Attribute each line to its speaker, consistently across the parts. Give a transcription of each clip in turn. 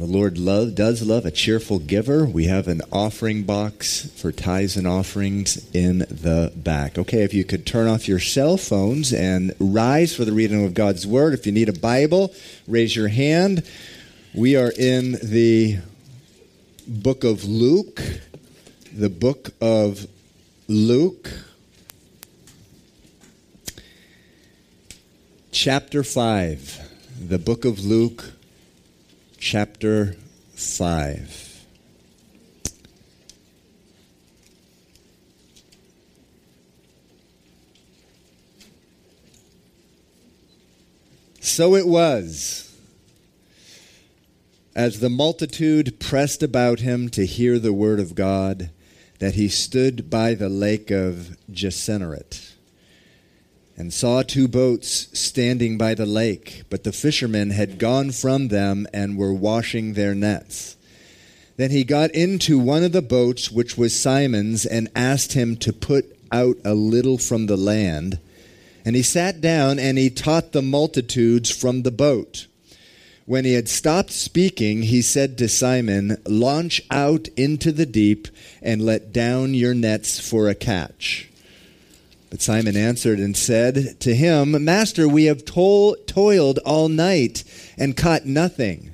Speaker 1: The Lord love, does love a cheerful giver. We have an offering box for tithes and offerings in the back. Okay, if you could turn off your cell phones and rise for the reading of God's Word. If you need a Bible, raise your hand. We are in the book of Luke. The book of Luke, chapter 5. The book of Luke chapter 5. So it was, as the multitude pressed about him to hear the word of God, that he stood by the lake of Gennesaret and saw two boats standing by the lake, but the fishermen had gone from them and were washing their nets. Then he got into one of the boats, which was Simon's, and asked him to put out a little from the land. And he sat down and he taught the multitudes from the boat. When he had stopped speaking, he said to Simon, Launch out into the deep and let down your nets for a catch. But Simon answered and said to him, Master, we have to- toiled all night and caught nothing.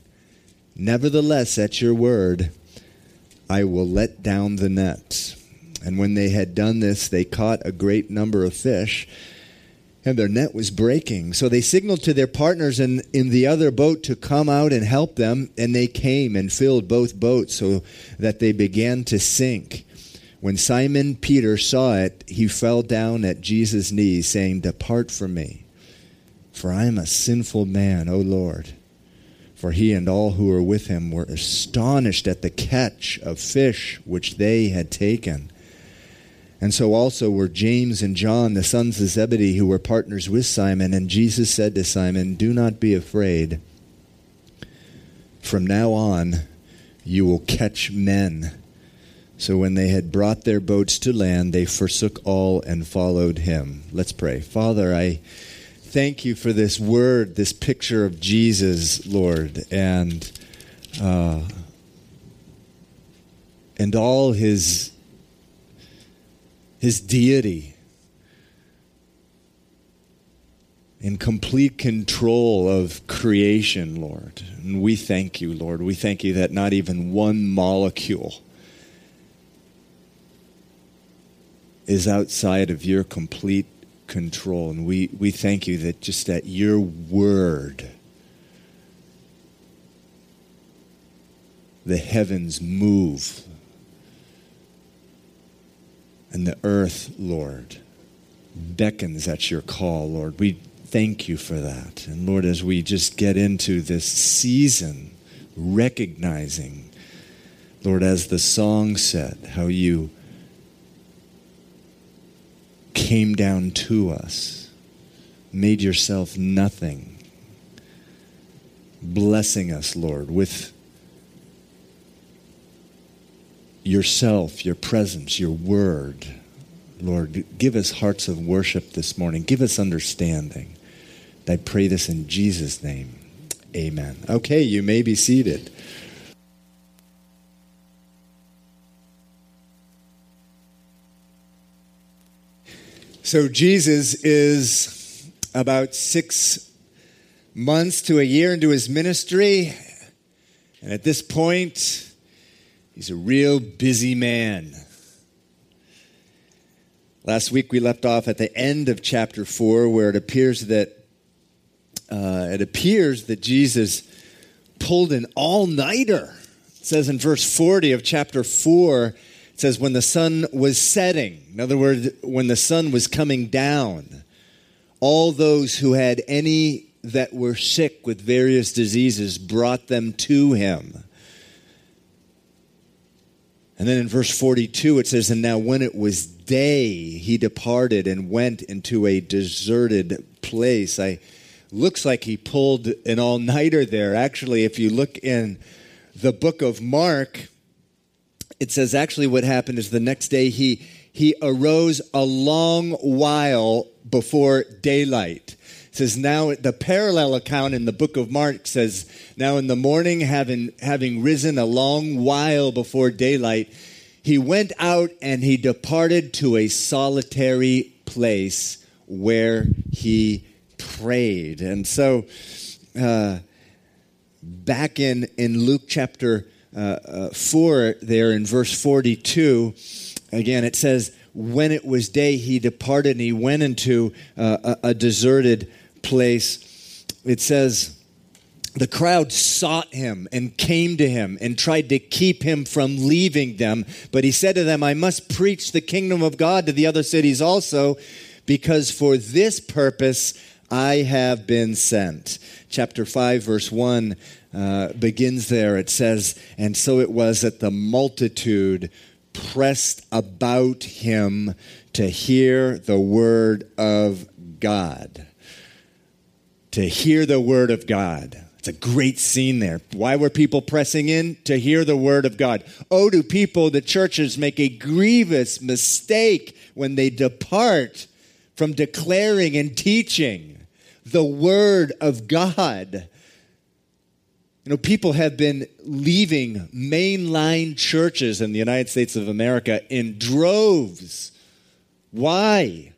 Speaker 1: Nevertheless, at your word, I will let down the net. And when they had done this, they caught a great number of fish, and their net was breaking. So they signaled to their partners in, in the other boat to come out and help them, and they came and filled both boats so that they began to sink. When Simon Peter saw it, he fell down at Jesus' knees, saying, Depart from me, for I am a sinful man, O Lord. For he and all who were with him were astonished at the catch of fish which they had taken. And so also were James and John, the sons of Zebedee, who were partners with Simon. And Jesus said to Simon, Do not be afraid. From now on, you will catch men. So when they had brought their boats to land, they forsook all and followed him. Let's pray. Father, I thank you for this word, this picture of Jesus, Lord, and uh, and all his his deity in complete control of creation, Lord. And we thank you, Lord. We thank you that not even one molecule is outside of your complete control. And we, we thank you that just that your word, the heavens move, and the earth, Lord, beckons at your call, Lord. We thank you for that. And Lord, as we just get into this season, recognizing, Lord, as the song said, how you came down to us, made yourself nothing, blessing us, Lord, with yourself, your presence, your word. Lord, give us hearts of worship this morning. Give us understanding. I pray this in Jesus' name. Amen. Okay, you may be seated. So Jesus is about six months to a year into his ministry. And at this point, he's a real busy man. Last week we left off at the end of chapter 4 where it appears that uh, it appears that Jesus pulled an all-nighter. It says in verse 40 of chapter 4 it says, when the sun was setting, in other words, when the sun was coming down, all those who had any that were sick with various diseases brought them to him. And then in verse 42, it says, And now when it was day, he departed and went into a deserted place. I looks like he pulled an all nighter there. Actually, if you look in the book of Mark, it says actually what happened is the next day he he arose a long while before daylight It says now the parallel account in the book of Mark says now in the morning having having risen a long while before daylight he went out and he departed to a solitary place where he prayed. And so, uh, back in, in Luke chapter 4, there in verse 42, again, it says, When it was day, he departed and he went into uh, a, a deserted place. It says, the crowd sought him and came to him and tried to keep him from leaving them. But he said to them, I must preach the kingdom of God to the other cities also, because for this purpose I have been sent. Chapter 5, verse 1 uh, begins there. It says, And so it was that the multitude pressed about him to hear the word of God. To hear the word of God. It's a great scene there. Why were people pressing in? To hear the word of God. Oh, do people, the churches, make a grievous mistake when they depart from declaring and teaching the word of God. You know, people have been leaving mainline churches in the United States of America in droves. Why?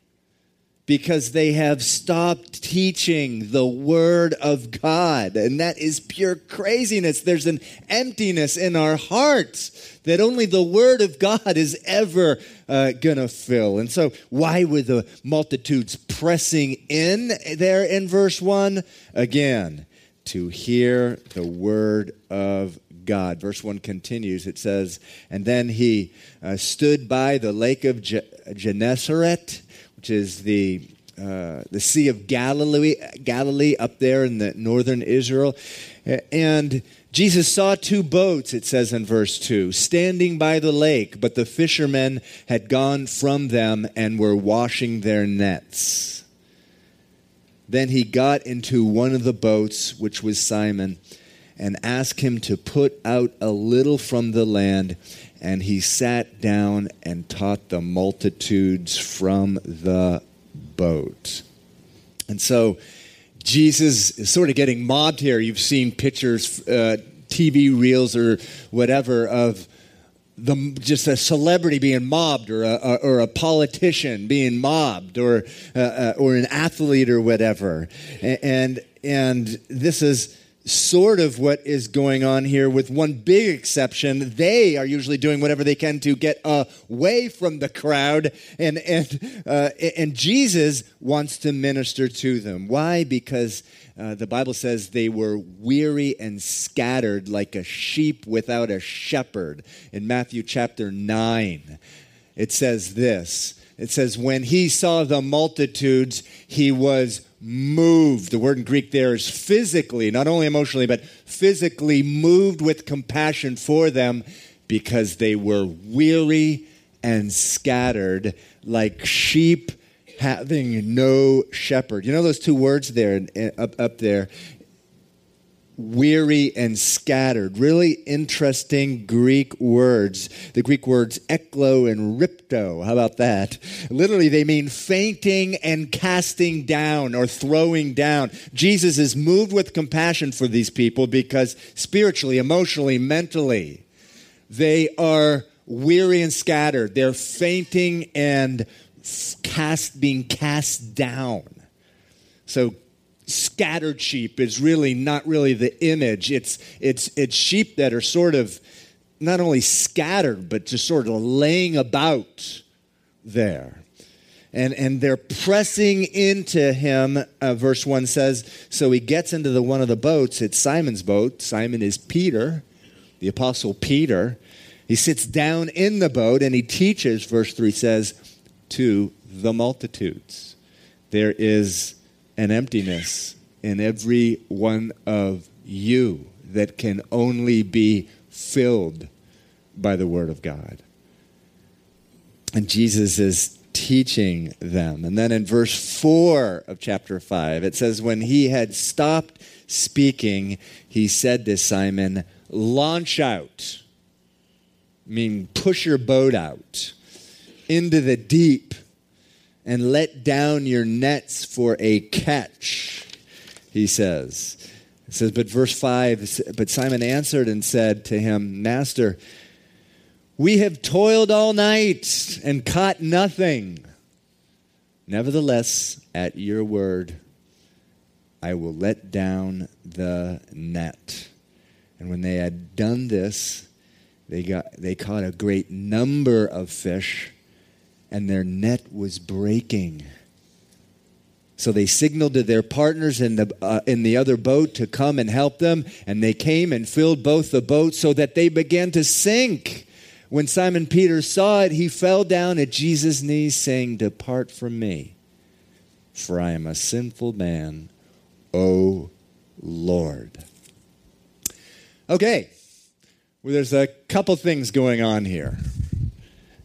Speaker 1: because they have stopped teaching the Word of God. And that is pure craziness. There's an emptiness in our hearts that only the Word of God is ever uh, going to fill. And so, why were the multitudes pressing in there in verse 1? Again, to hear the Word of God. Verse 1 continues. It says, And then he uh, stood by the lake of Gennesaret which is the uh, the Sea of Galilee, Galilee up there in the northern Israel. And Jesus saw two boats, it says in verse 2, standing by the lake, but the fishermen had gone from them and were washing their nets. Then he got into one of the boats, which was Simon, and asked him to put out a little from the land and he sat down and taught the multitudes from the boat. And so Jesus is sort of getting mobbed here. You've seen pictures, uh, TV reels, or whatever of the, just a celebrity being mobbed, or a, or a politician being mobbed, or uh, uh, or an athlete, or whatever. And and this is sort of what is going on here, with one big exception. They are usually doing whatever they can to get away from the crowd, and and uh, and Jesus wants to minister to them. Why? Because uh, the Bible says they were weary and scattered like a sheep without a shepherd. In Matthew chapter nine, it says this. It says, when he saw the multitudes, he was moved. The word in Greek there is physically, not only emotionally, but physically moved with compassion for them because they were weary and scattered like sheep having no shepherd. You know those two words there up, up there? weary and scattered. Really interesting Greek words. The Greek words eklo and ripto. How about that? Literally, they mean fainting and casting down or throwing down. Jesus is moved with compassion for these people because spiritually, emotionally, mentally, they are weary and scattered. They're fainting and cast, being cast down. So scattered sheep is really not really the image. It's, it's, it's sheep that are sort of not only scattered, but just sort of laying about there. And, and they're pressing into him, uh, verse 1 says. So he gets into the one of the boats. It's Simon's boat. Simon is Peter, the apostle Peter. He sits down in the boat and he teaches, verse 3 says, to the multitudes. There is an emptiness in every one of you that can only be filled by the Word of God. And Jesus is teaching them. And then in verse 4 of chapter 5, it says, When he had stopped speaking, he said to Simon, Launch out. I mean, push your boat out into the deep and let down your nets for a catch, he says. It says, but verse 5 But Simon answered and said to him, Master, we have toiled all night and caught nothing. Nevertheless, at your word, I will let down the net. And when they had done this, they, got, they caught a great number of fish, and their net was breaking. So they signaled to their partners in the, uh, in the other boat to come and help them, and they came and filled both the boats so that they began to sink. When Simon Peter saw it, he fell down at Jesus' knees, saying, Depart from me, for I am a sinful man, O Lord. Okay, well, there's a couple things going on here.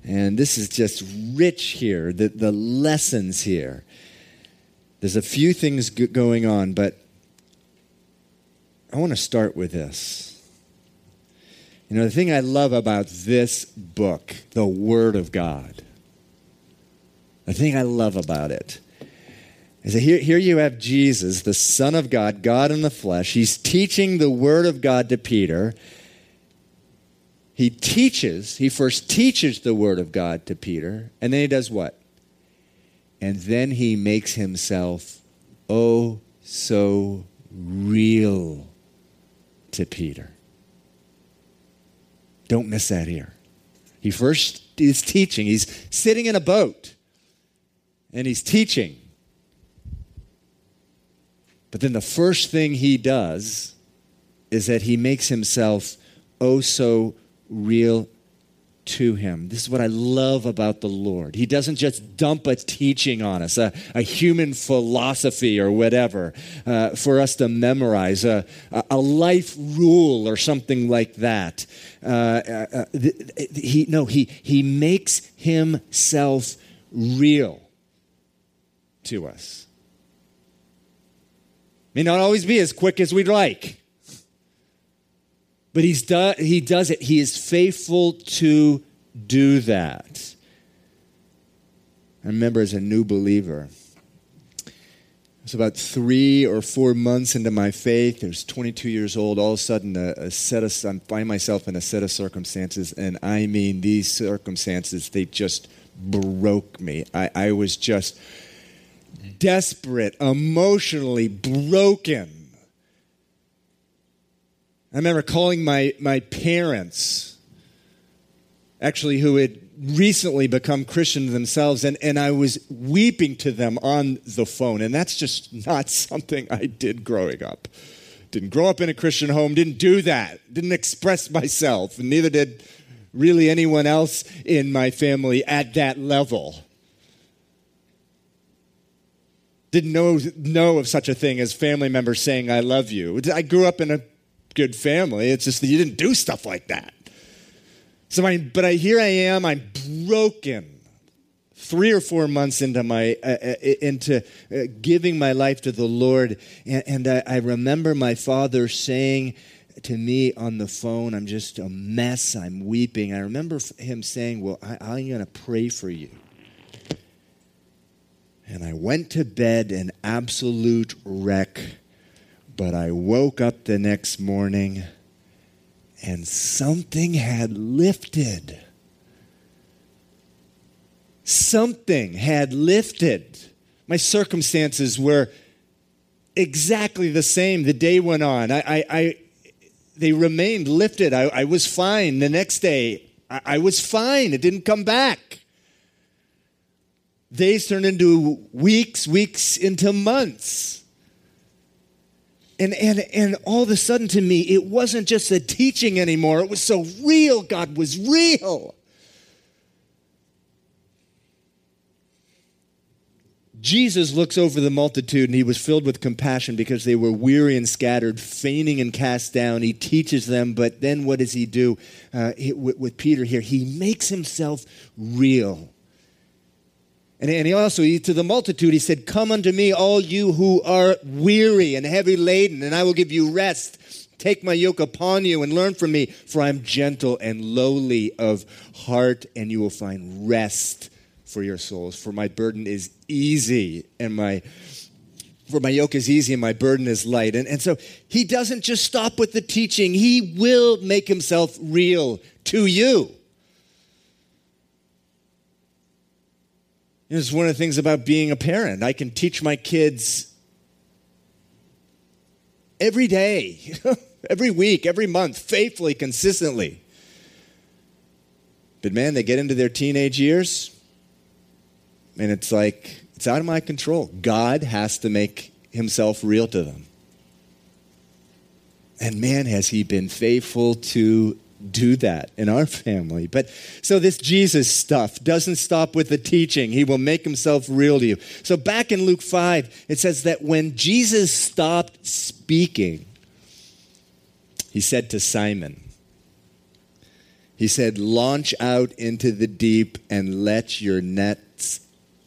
Speaker 1: And this is just rich here, the, the lessons here. There's a few things going on, but I want to start with this. You know, the thing I love about this book, the Word of God, the thing I love about it is that here, here you have Jesus, the Son of God, God in the flesh. He's teaching the Word of God to Peter. He teaches, he first teaches the Word of God to Peter, and then he does what? And then he makes himself oh so real to Peter. Don't miss that here. He first is teaching. He's sitting in a boat and he's teaching. But then the first thing he does is that he makes himself oh so real to him. This is what I love about the Lord. He doesn't just dump a teaching on us, a, a human philosophy or whatever uh, for us to memorize, a, a life rule or something like that. Uh, uh, uh he, no, he, he makes himself real to us. May not always be as quick as we'd like. But he's do, he does it. He is faithful to do that. I remember as a new believer, it was about three or four months into my faith. I was 22 years old. All of a sudden, a, a set of, I find myself in a set of circumstances, and I mean, these circumstances, they just broke me. I, I was just desperate, emotionally broken I remember calling my, my parents, actually, who had recently become Christians themselves, and, and I was weeping to them on the phone. And that's just not something I did growing up. Didn't grow up in a Christian home, didn't do that, didn't express myself, and neither did really anyone else in my family at that level. Didn't know, know of such a thing as family members saying, I love you. I grew up in a good family. It's just that you didn't do stuff like that. So, I, but I, here I am. I'm broken. Three or four months into my uh, uh into uh, giving my life to the Lord, and, and I, I remember my father saying to me on the phone, "I'm just a mess. I'm weeping." I remember him saying, "Well, I, I'm going to pray for you." And I went to bed an absolute wreck but I woke up the next morning and something had lifted. Something had lifted. My circumstances were exactly the same. The day went on. I, I, I they remained lifted. I, I, was fine. The next day, I, I was fine. It didn't come back. Days turned into weeks, weeks into months. And, and, and all of a sudden to me, it wasn't just a teaching anymore. It was so real. God was real. Jesus looks over the multitude and he was filled with compassion because they were weary and scattered, fainting and cast down. He teaches them, but then what does he do uh, with, with Peter here? He makes himself real. And, and he also, he, to the multitude, he said, Come unto me, all you who are weary and heavy laden, and I will give you rest. Take my yoke upon you and learn from me, for I am gentle and lowly of heart, and you will find rest for your souls, for my burden is easy and my for my yoke is easy and my burden is light. And, and so he doesn't just stop with the teaching, he will make himself real to you. It's one of the things about being a parent. I can teach my kids every day, every week, every month, faithfully, consistently. But man, they get into their teenage years, and it's like, it's out of my control. God has to make himself real to them. And man, has he been faithful to do that in our family. But so this Jesus stuff doesn't stop with the teaching. He will make himself real to you. So back in Luke 5, it says that when Jesus stopped speaking, he said to Simon, he said, Launch out into the deep and let your nets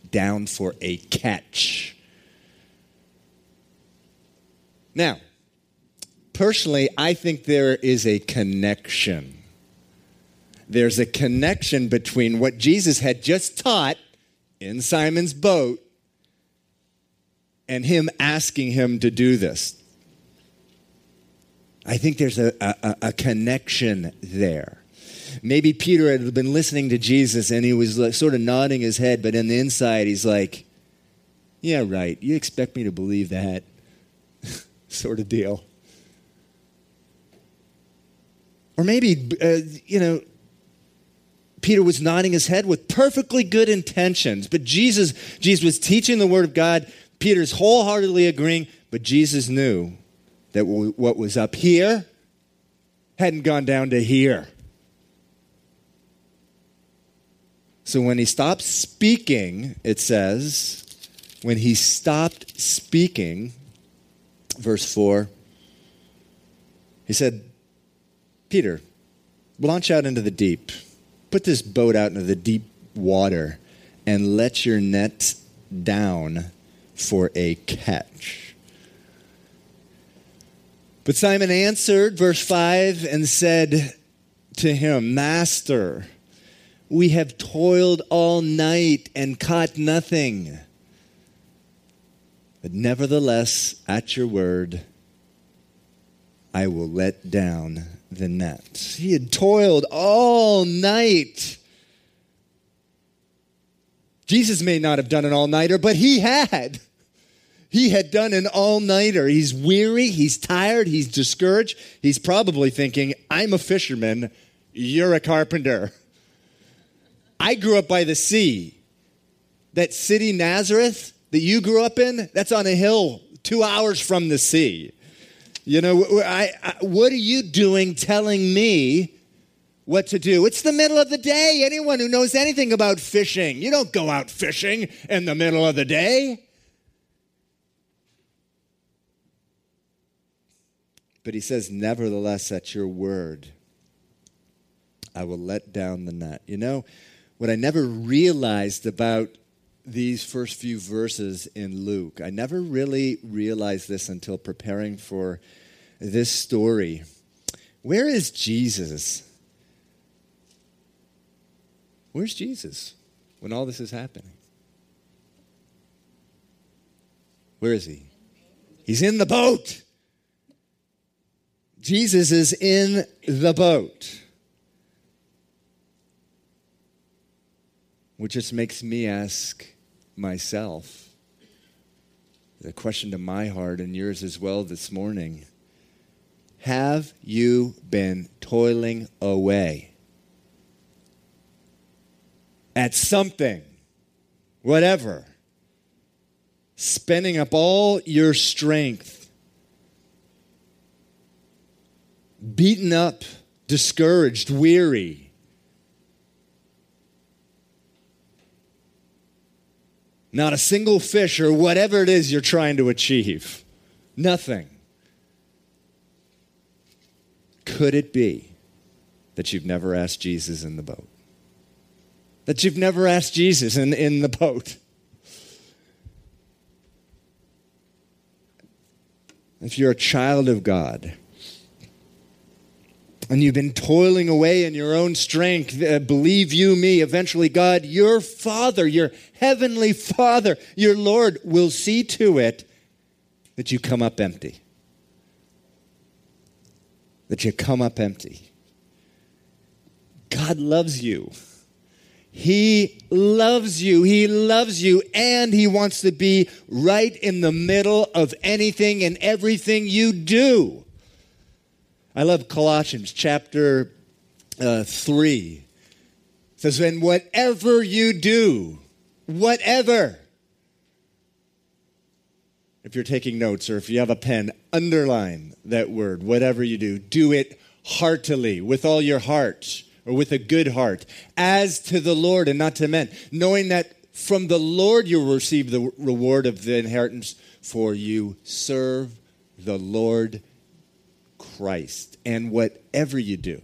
Speaker 1: down for a catch. Now, personally, I think there is a connection. There's a connection between what Jesus had just taught in Simon's boat and him asking him to do this. I think there's a, a, a connection there. Maybe Peter had been listening to Jesus and he was like, sort of nodding his head, but in the inside, he's like, Yeah, right. You expect me to believe that? sort of deal. Or maybe, uh, you know, Peter was nodding his head with perfectly good intentions, but Jesus, Jesus was teaching the Word of God. Peter's wholeheartedly agreeing, but Jesus knew that what was up here hadn't gone down to here. So when he stopped speaking, it says, when he stopped speaking, verse 4, he said, Peter, launch out into the deep. Put this boat out into the deep water and let your net down for a catch. But Simon answered, verse 5, and said to him, Master, we have toiled all night and caught nothing. But nevertheless, at your word, I will let down the net. He had toiled all night. Jesus may not have done an all nighter, but he had. He had done an all nighter. He's weary, he's tired, he's discouraged. He's probably thinking, I'm a fisherman, you're a carpenter. I grew up by the sea. That city, Nazareth, that you grew up in, that's on a hill two hours from the sea. You know, I, I, what are you doing telling me what to do? It's the middle of the day. Anyone who knows anything about fishing, you don't go out fishing in the middle of the day. But he says, Nevertheless, at your word, I will let down the net. You know, what I never realized about these first few verses in Luke, I never really realized this until preparing for this story. Where is Jesus? Where's Jesus when all this is happening? Where is he? He's in the boat. Jesus is in the boat. Which just makes me ask myself the question to my heart and yours as well this morning Have you been toiling away at something, whatever, spending up all your strength, beaten up, discouraged, weary? Not a single fish or whatever it is you're trying to achieve. Nothing. Could it be that you've never asked Jesus in the boat? That you've never asked Jesus in, in the boat? If you're a child of God, and you've been toiling away in your own strength, uh, believe you me, eventually God, your Father, your heavenly Father, your Lord, will see to it that you come up empty. That you come up empty. God loves you. He loves you. He loves you, and He wants to be right in the middle of anything and everything you do. I love Colossians chapter uh, 3. It says, And whatever you do, whatever, if you're taking notes or if you have a pen, underline that word, whatever you do, do it heartily, with all your heart, or with a good heart, as to the Lord and not to men, knowing that from the Lord you will receive the reward of the inheritance, for you serve the Lord Christ. And whatever you do,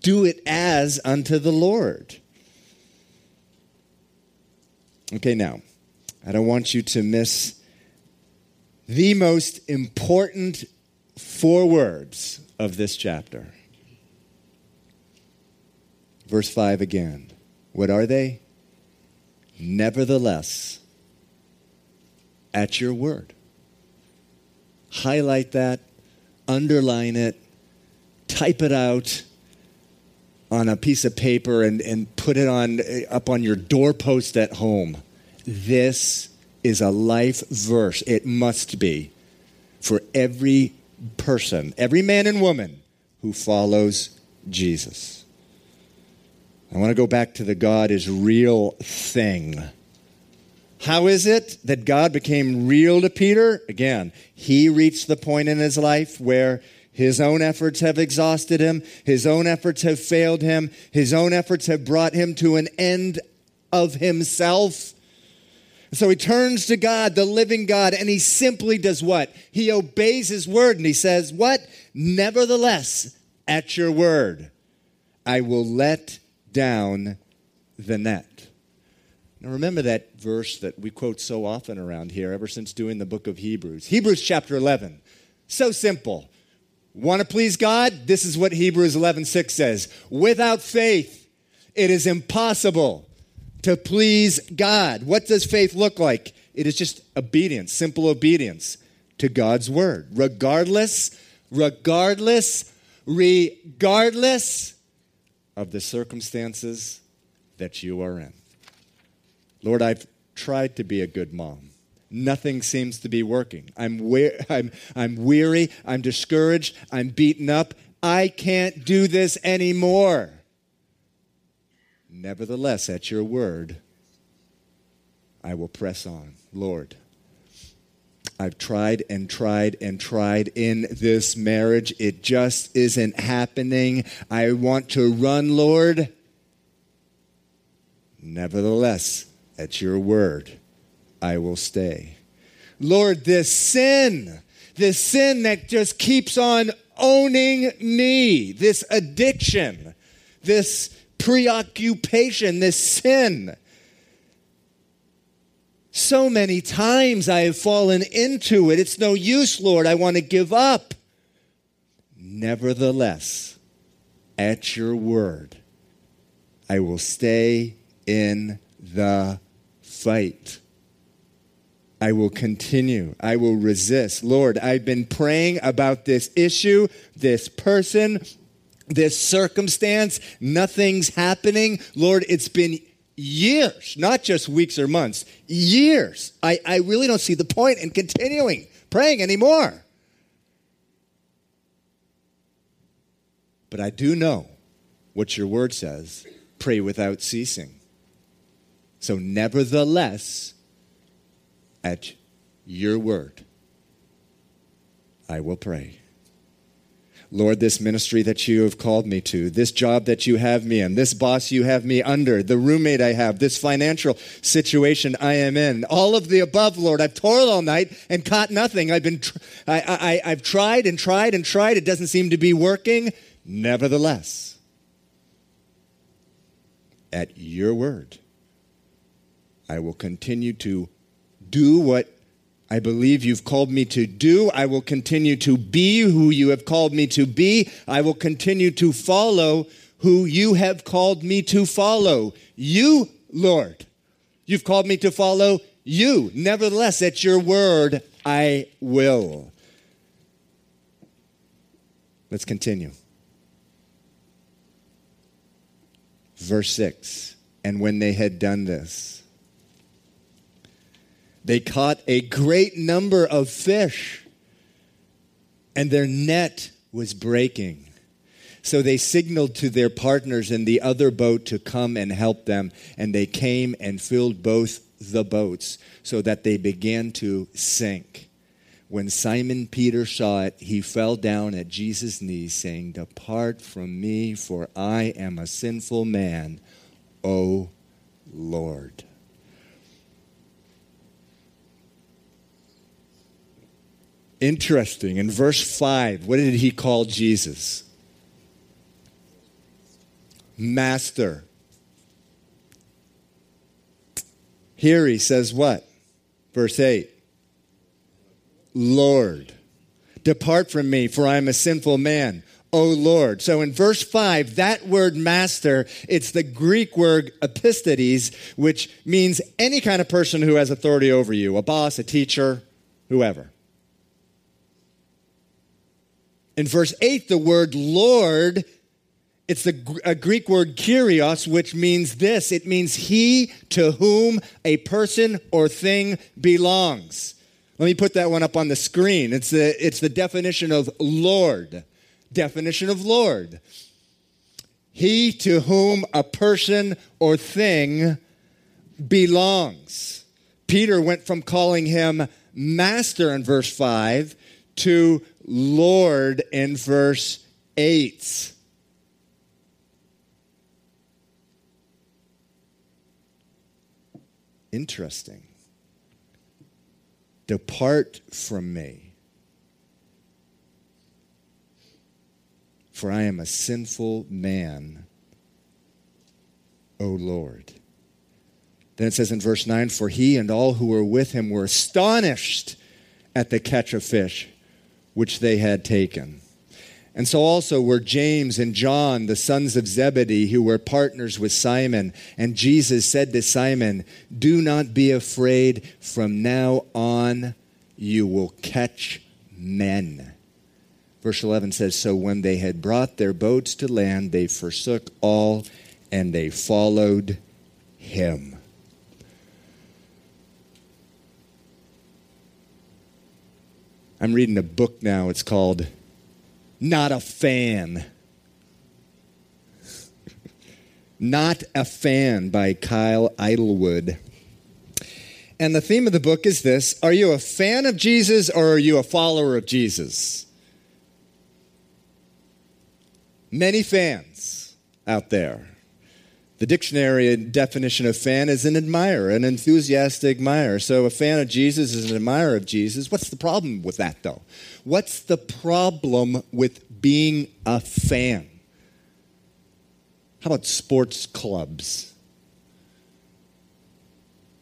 Speaker 1: do it as unto the Lord. Okay, now, I don't want you to miss the most important four words of this chapter. Verse 5 again. What are they? Nevertheless, at your word. Highlight that, underline it, type it out on a piece of paper and, and put it on eh, up on your doorpost at home. This is a life verse. It must be for every person, every man and woman who follows Jesus. I want to go back to the God is real thing. How is it that God became real to Peter? Again, he reached the point in his life where his own efforts have exhausted him, his own efforts have failed him, his own efforts have brought him to an end of himself. So he turns to God, the living God, and he simply does what? He obeys his word and he says, What? Nevertheless, at your word, I will let down the net. Now remember that verse that we quote so often around here ever since doing the book of Hebrews. Hebrews chapter 11. So simple. Want to please God? This is what Hebrews 11:6 says. Without faith, it is impossible to please God. What does faith look like? It is just obedience, simple obedience to God's word. Regardless, regardless, regardless of the circumstances that you are in. Lord, I've tried to be a good mom. Nothing seems to be working. I'm, we- I'm, I'm weary. I'm discouraged. I'm beaten up. I can't do this anymore. Nevertheless, at your word, I will press on. Lord, I've tried and tried and tried in this marriage. It just isn't happening. I want to run, Lord. Nevertheless, at your word, I will stay. Lord, this sin, this sin that just keeps on owning me, this addiction, this preoccupation, this sin so many times I have fallen into it. It's no use, Lord. I want to give up. Nevertheless, at your word, I will stay in the fight. I will continue. I will resist. Lord, I've been praying about this issue, this person, this circumstance. Nothing's happening. Lord, it's been years, not just weeks or months, years. I, I really don't see the point in continuing praying anymore. But I do know what your word says pray without ceasing. So, nevertheless, at your word, I will pray. Lord, this ministry that you have called me to, this job that you have me in, this boss you have me under, the roommate I have, this financial situation I am in, all of the above, Lord. I've toiled all night and caught nothing. I've been, tr- I, I, I've tried and tried and tried. It doesn't seem to be working. Nevertheless, at your word, I will continue to do what I believe you've called me to do. I will continue to be who you have called me to be. I will continue to follow who you have called me to follow. You, Lord. You've called me to follow you. Nevertheless, at your word, I will. Let's continue. Verse 6 And when they had done this, they caught a great number of fish, and their net was breaking. So they signaled to their partners in the other boat to come and help them, and they came and filled both the boats so that they began to sink. When Simon Peter saw it, he fell down at Jesus' knees, saying, Depart from me, for I am a sinful man, O Lord. Interesting. In verse 5, what did he call Jesus? Master. Here he says what? Verse 8 Lord, depart from me, for I am a sinful man. O Lord. So in verse 5, that word master, it's the Greek word epistates, which means any kind of person who has authority over you, a boss, a teacher, whoever. In verse 8, the word Lord, it's a Greek word kyrios, which means this it means he to whom a person or thing belongs. Let me put that one up on the screen. It's the, it's the definition of Lord. Definition of Lord. He to whom a person or thing belongs. Peter went from calling him master in verse 5 to Lord in verse 8. Interesting. Depart from me, for I am a sinful man, O Lord. Then it says in verse 9, For he and all who were with him were astonished at the catch of fish which they had taken. And so also were James and John, the sons of Zebedee, who were partners with Simon. And Jesus said to Simon, Do not be afraid. From now on, you will catch men. Verse 11 says So when they had brought their boats to land, they forsook all and they followed him. I'm reading a book now. It's called Not a Fan. Not a Fan by Kyle Idleman. And the theme of the book is this Are you a fan of Jesus or are you a follower of Jesus? Many fans out there. The dictionary definition of fan is an admirer, an enthusiastic admirer. So a fan of Jesus is an admirer of Jesus. What's the problem with that, though? What's the problem with being a fan? How about sports clubs?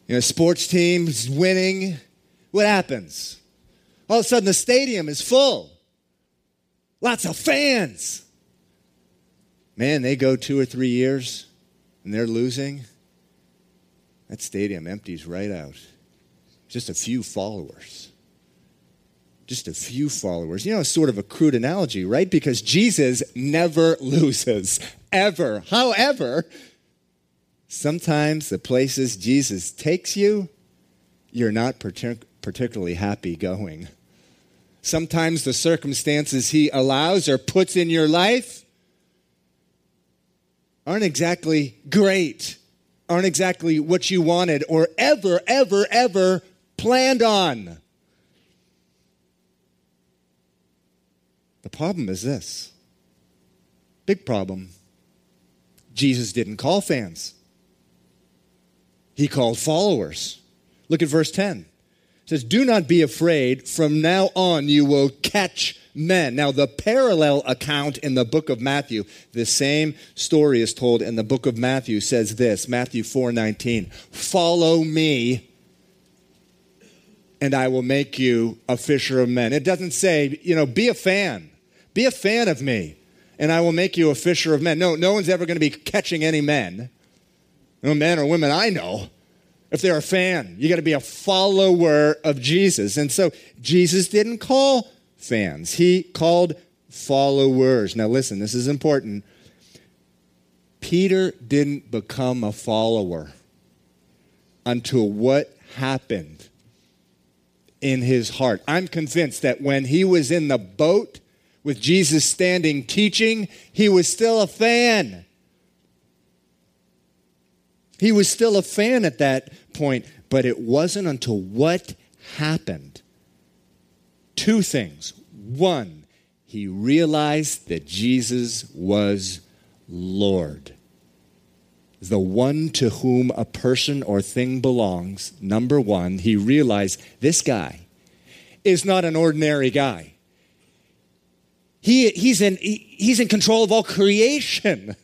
Speaker 1: You know, sports teams winning. What happens? All of a sudden, the stadium is full. Lots of fans. Man, they go two or three years and they're losing, that stadium empties right out. Just a few followers. Just a few followers. You know, sort of a crude analogy, right? Because Jesus never loses, ever. However, sometimes the places Jesus takes you, you're not partic- particularly happy going. Sometimes the circumstances he allows or puts in your life aren't exactly great, aren't exactly what you wanted or ever, ever, ever planned on. The problem is this big problem. Jesus didn't call fans, he called followers. Look at verse 10. It says, Do not be afraid. From now on, you will catch men. Now, the parallel account in the book of Matthew, the same story is told in the book of Matthew, says this Matthew 4 19, follow me, and I will make you a fisher of men. It doesn't say, you know, be a fan. Be a fan of me, and I will make you a fisher of men. No, no one's ever going to be catching any men. No men or women I know. If they're a fan, you got to be a follower of Jesus. And so Jesus didn't call fans, he called followers. Now, listen, this is important. Peter didn't become a follower until what happened in his heart. I'm convinced that when he was in the boat with Jesus standing teaching, he was still a fan. He was still a fan at that point, but it wasn't until what happened. Two things. One, he realized that Jesus was Lord. The one to whom a person or thing belongs, number one, he realized this guy is not an ordinary guy. He, he's, in, he, he's in control of all creation,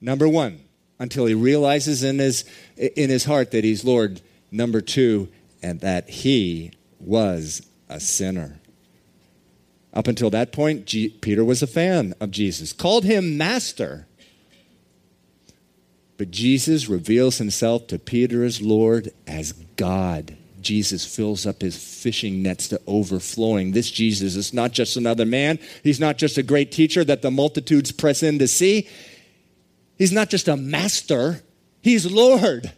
Speaker 1: number one until he realizes in his, in his heart that he's Lord. Number two, and that he was a sinner. Up until that point, G- Peter was a fan of Jesus, called him master. But Jesus reveals himself to Peter as Lord, as God. Jesus fills up his fishing nets to overflowing. This Jesus is not just another man. He's not just a great teacher that the multitudes press in to see. He's not just a master, He's Lord.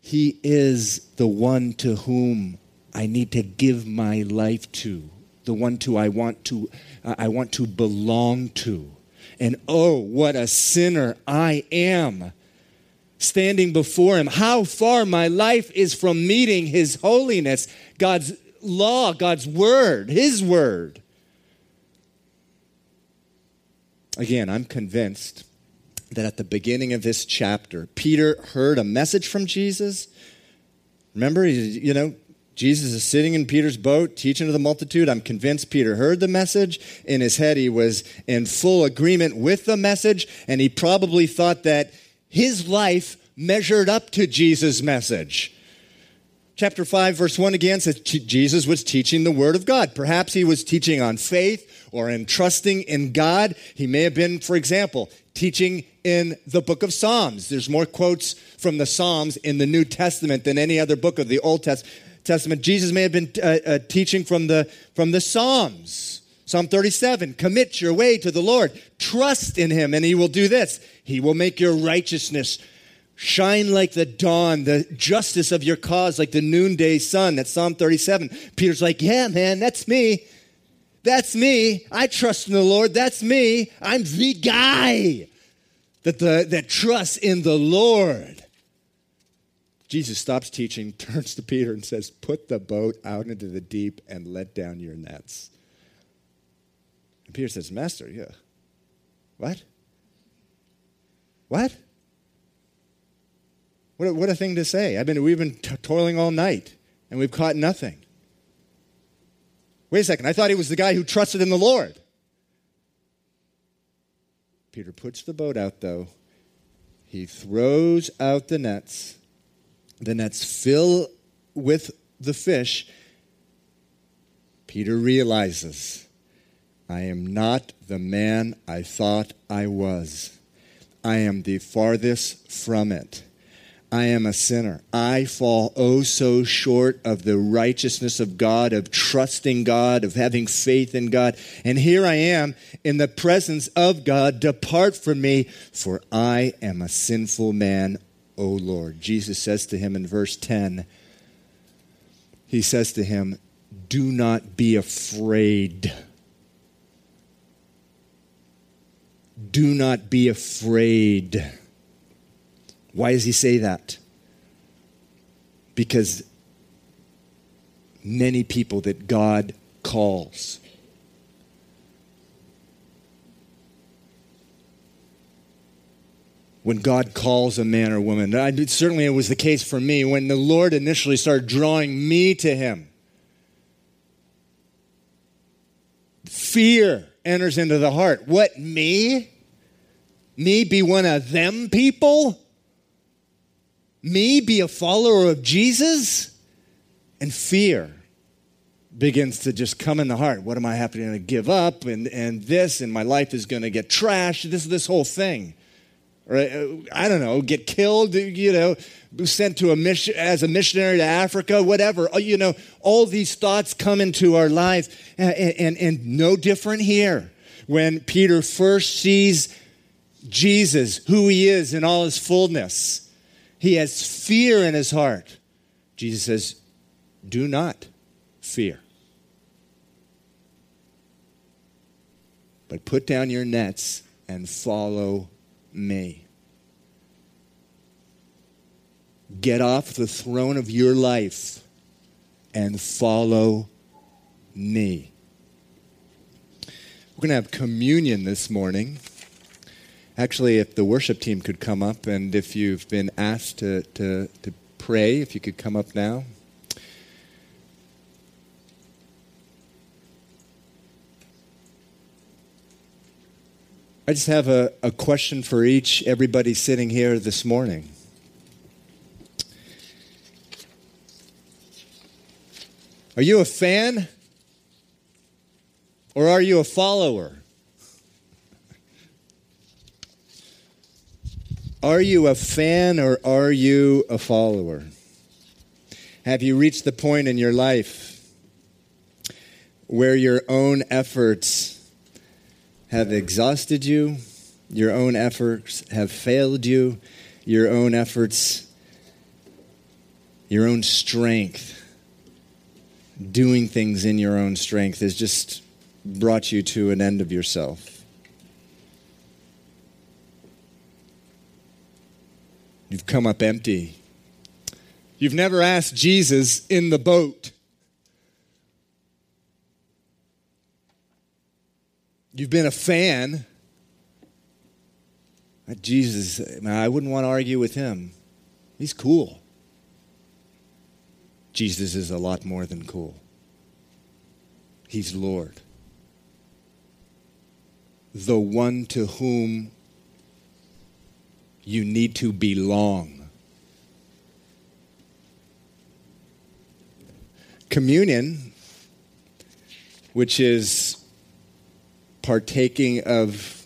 Speaker 1: He is the one to whom I need to give my life to, the one to I want to uh, I want to belong to. And oh, what a sinner I am standing before him. How far my life is from meeting his holiness, God's law, God's word, his word. Again, I'm convinced that at the beginning of this chapter, Peter heard a message from Jesus. Remember, you know, Jesus is sitting in Peter's boat teaching to the multitude. I'm convinced Peter heard the message. In his head, he was in full agreement with the message, and he probably thought that his life measured up to Jesus' message. Chapter 5, verse 1 again says Jesus was teaching the Word of God. Perhaps he was teaching on faith or in trusting in God. He may have been, for example, teaching in the book of Psalms. There's more quotes from the Psalms in the New Testament than any other book of the Old Testament. Jesus may have been uh, uh, teaching from the, from the Psalms. Psalm 37 Commit your way to the Lord, trust in Him, and He will do this. He will make your righteousness shine like the dawn, the justice of your cause like the noonday sun. That's Psalm 37. Peter's like, Yeah, man, that's me. That's me. I trust in the Lord. That's me. I'm the guy that, the, that trusts in the Lord. Jesus stops teaching, turns to Peter, and says, Put the boat out into the deep and let down your nets. And Peter says, Master, yeah. What? What? What a, what a thing to say. I've been, we've been t- toiling all night and we've caught nothing. Wait a second, I thought he was the guy who trusted in the Lord. Peter puts the boat out, though. He throws out the nets. The nets fill with the fish. Peter realizes, I am not the man I thought I was. I am the farthest from it. I am a sinner. I fall oh so short of the righteousness of God, of trusting God, of having faith in God. And here I am in the presence of God. Depart from me, for I am a sinful man, O Lord. Jesus says to him in verse 10, He says to him, Do not be afraid. Do not be afraid. Why does he say that? Because many people that God calls when God calls a man or woman. I, certainly, it was the case for me when the Lord initially started drawing me to Him. Fear enters into the heart. What, me? Me be one of them people? Me be a follower of Jesus? And fear begins to just come in the heart. What am I happening to give up? And, and this, and my life is going to get trashed. This, this whole thing. Right? I don't know, get killed, you know, sent to a mission as a missionary to Africa, whatever. Uh, you know, all these thoughts come into our lives. And, and, and no different here. When Peter first sees Jesus, who he is in all his fullness, he has fear in his heart. Jesus says, Do not fear. But put down your nets and follow me. Get off the throne of your life and follow me. We're going to have communion this morning. Actually, if the worship team could come up, and if you've been asked to, to, to pray, if you could come up now. I just have a, a question for each, everybody sitting here this morning. Are you a fan or are you a follower? Are you a fan or are you a follower? Have you reached the point in your life where your own efforts have exhausted you, your own efforts have failed you, your own efforts, your own strength, doing things in your own strength has just brought you to an end of yourself. You've come up empty. You've never asked Jesus in the boat You've been a fan. Jesus, man, I wouldn't want to argue with him. He's cool. Jesus is a lot more than cool. He's Lord. The one to whom you need to belong. Communion, which is partaking of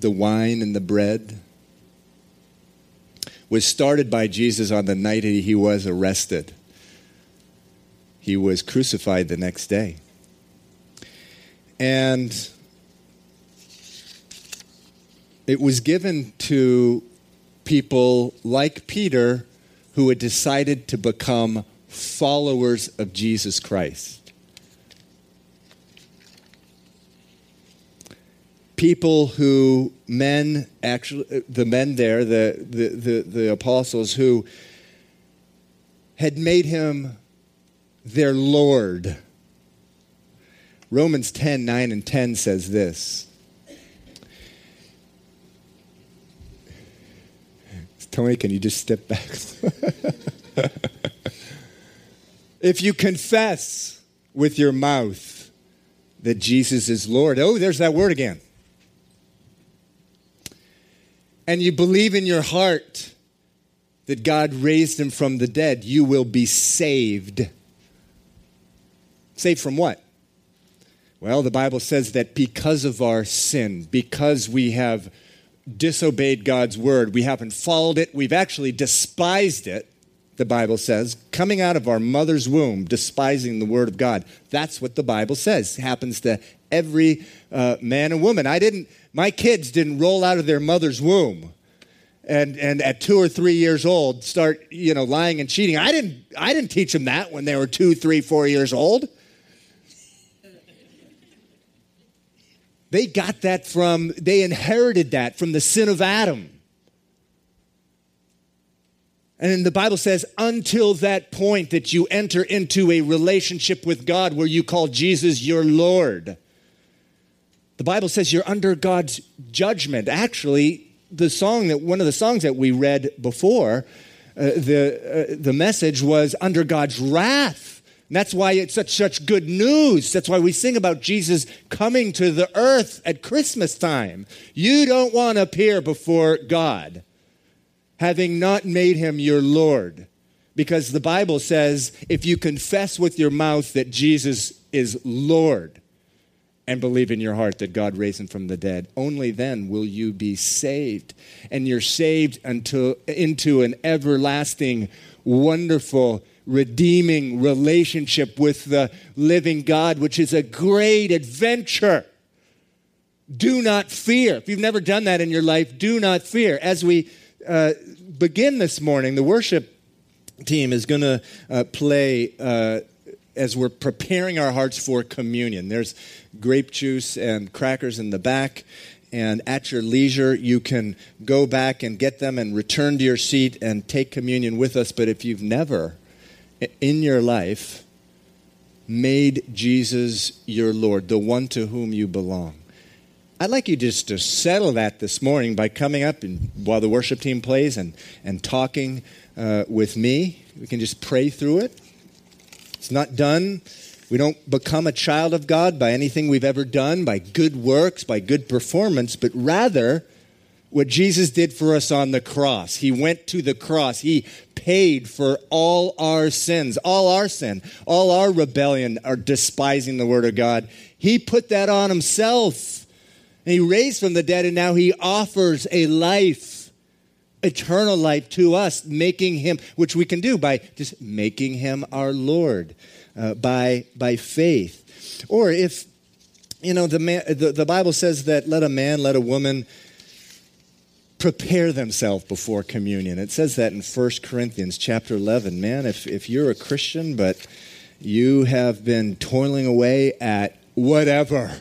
Speaker 1: the wine and the bread was started by Jesus on the night he was arrested. He was crucified the next day. And it was given to people like Peter who had decided to become followers of Jesus Christ. People who men actually uh, the men there the, the, the, the, apostles who had made him their lord. Romans 10 9 and 10 says this. Tony can you just step back? If you confess with your mouth that jesus is lord. Oh there's that word again and you believe in your heart that God raised him from the dead, you will be saved. Saved from what? Well, the Bible says that because of our sin, because we have disobeyed God's word, we haven't followed it, we've actually despised it, the Bible says, coming out of our mother's womb, despising the word of God. That's what the Bible says. Happens to every uh, man and woman. I didn't my kids didn't roll out of their mother's womb and, and at two or three years old start you know lying and cheating. I didn't i didn't teach them that when they were two three four years old. They got that from they inherited that from the sin of adam. And the bible says until that point that you enter into a relationship with god where you call jesus your lord the Bible says you're under God's judgment. Actually, the song that one of the songs that we read before, uh, the uh, the message was under God's wrath. And that's why it's such such good news. That's why we sing about Jesus coming to the earth at Christmas time. You don't want to appear before God having not made him your Lord Because the Bible says if you confess with your mouth that Jesus is Lord and believe in your heart that God raised him from the dead, only then will you be saved. And you're saved until, into an everlasting, wonderful, redeeming relationship with the living God, which is a great adventure. Do not fear. If you've never done that in your life, do not fear. As we uh, begin this morning, the worship team is going to uh, play uh, as we're preparing our hearts for communion. There's grape juice and crackers in the back. And at your leisure, you can go back and get them and return to your seat and take communion with us. But if you've never in your life made Jesus your Lord, the one to whom you belong, I'd like you just to settle that this morning by coming up and while the worship team plays and, and talking uh, with me. We can just pray through it. It's not done. We don't become a child of God by anything we've ever done, by good works, by good performance, but rather what Jesus did for us on the cross. He went to the cross. He paid for all our sins, all our sin, all our rebellion, our despising the word of God. He put that on himself. And he raised from the dead, and now he offers a life eternal life to us, making him, which we can do by just making him our Lord uh, by, by faith. Or if, you know, the, man, the, the Bible says that let a man, let a woman prepare themselves before communion. It says that in 1 Corinthians chapter 11. Man, if, if you're a Christian, but you have been toiling away at whatever,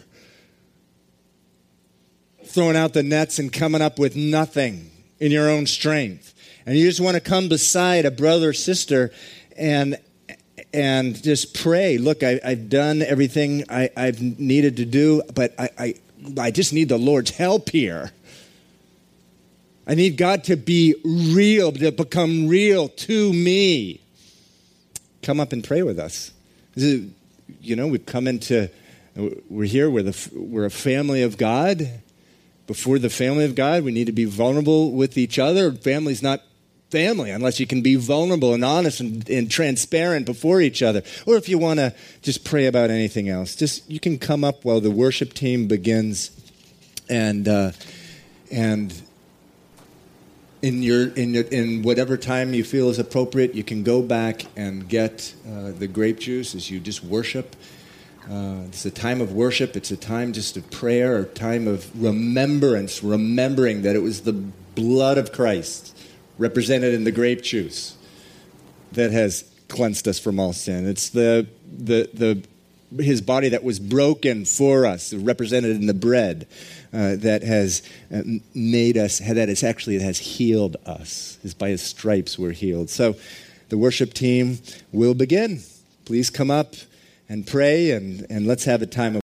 Speaker 1: throwing out the nets and coming up with nothing in your own strength. And you just want to come beside a brother or sister and and just pray. Look, I, have done everything I, have needed to do, but I, I, I just need the Lord's help here. I need God to be real, to become real to me. Come up and pray with us. You know, we've come into, we're here, we're, the, we're a family of God before the family of God. We need to be vulnerable with each other. Family's not family unless you can be vulnerable and honest and, and transparent before each other. Or if you want to just pray about anything else, just you can come up while the worship team begins, and uh, and in your in your, in whatever time you feel is appropriate, you can go back and get uh, the grape juice as you just worship uh, it's a time of worship. It's a time just of prayer, a time of remembrance, remembering that it was the blood of Christ represented in the grape juice that has cleansed us from all sin. It's the, the, the, his body that was broken for us, represented in the bread, uh, that has uh, made us, that is actually has healed us. Is by his stripes we're healed. So the worship team will begin. Please come up and pray and, and let's have a time of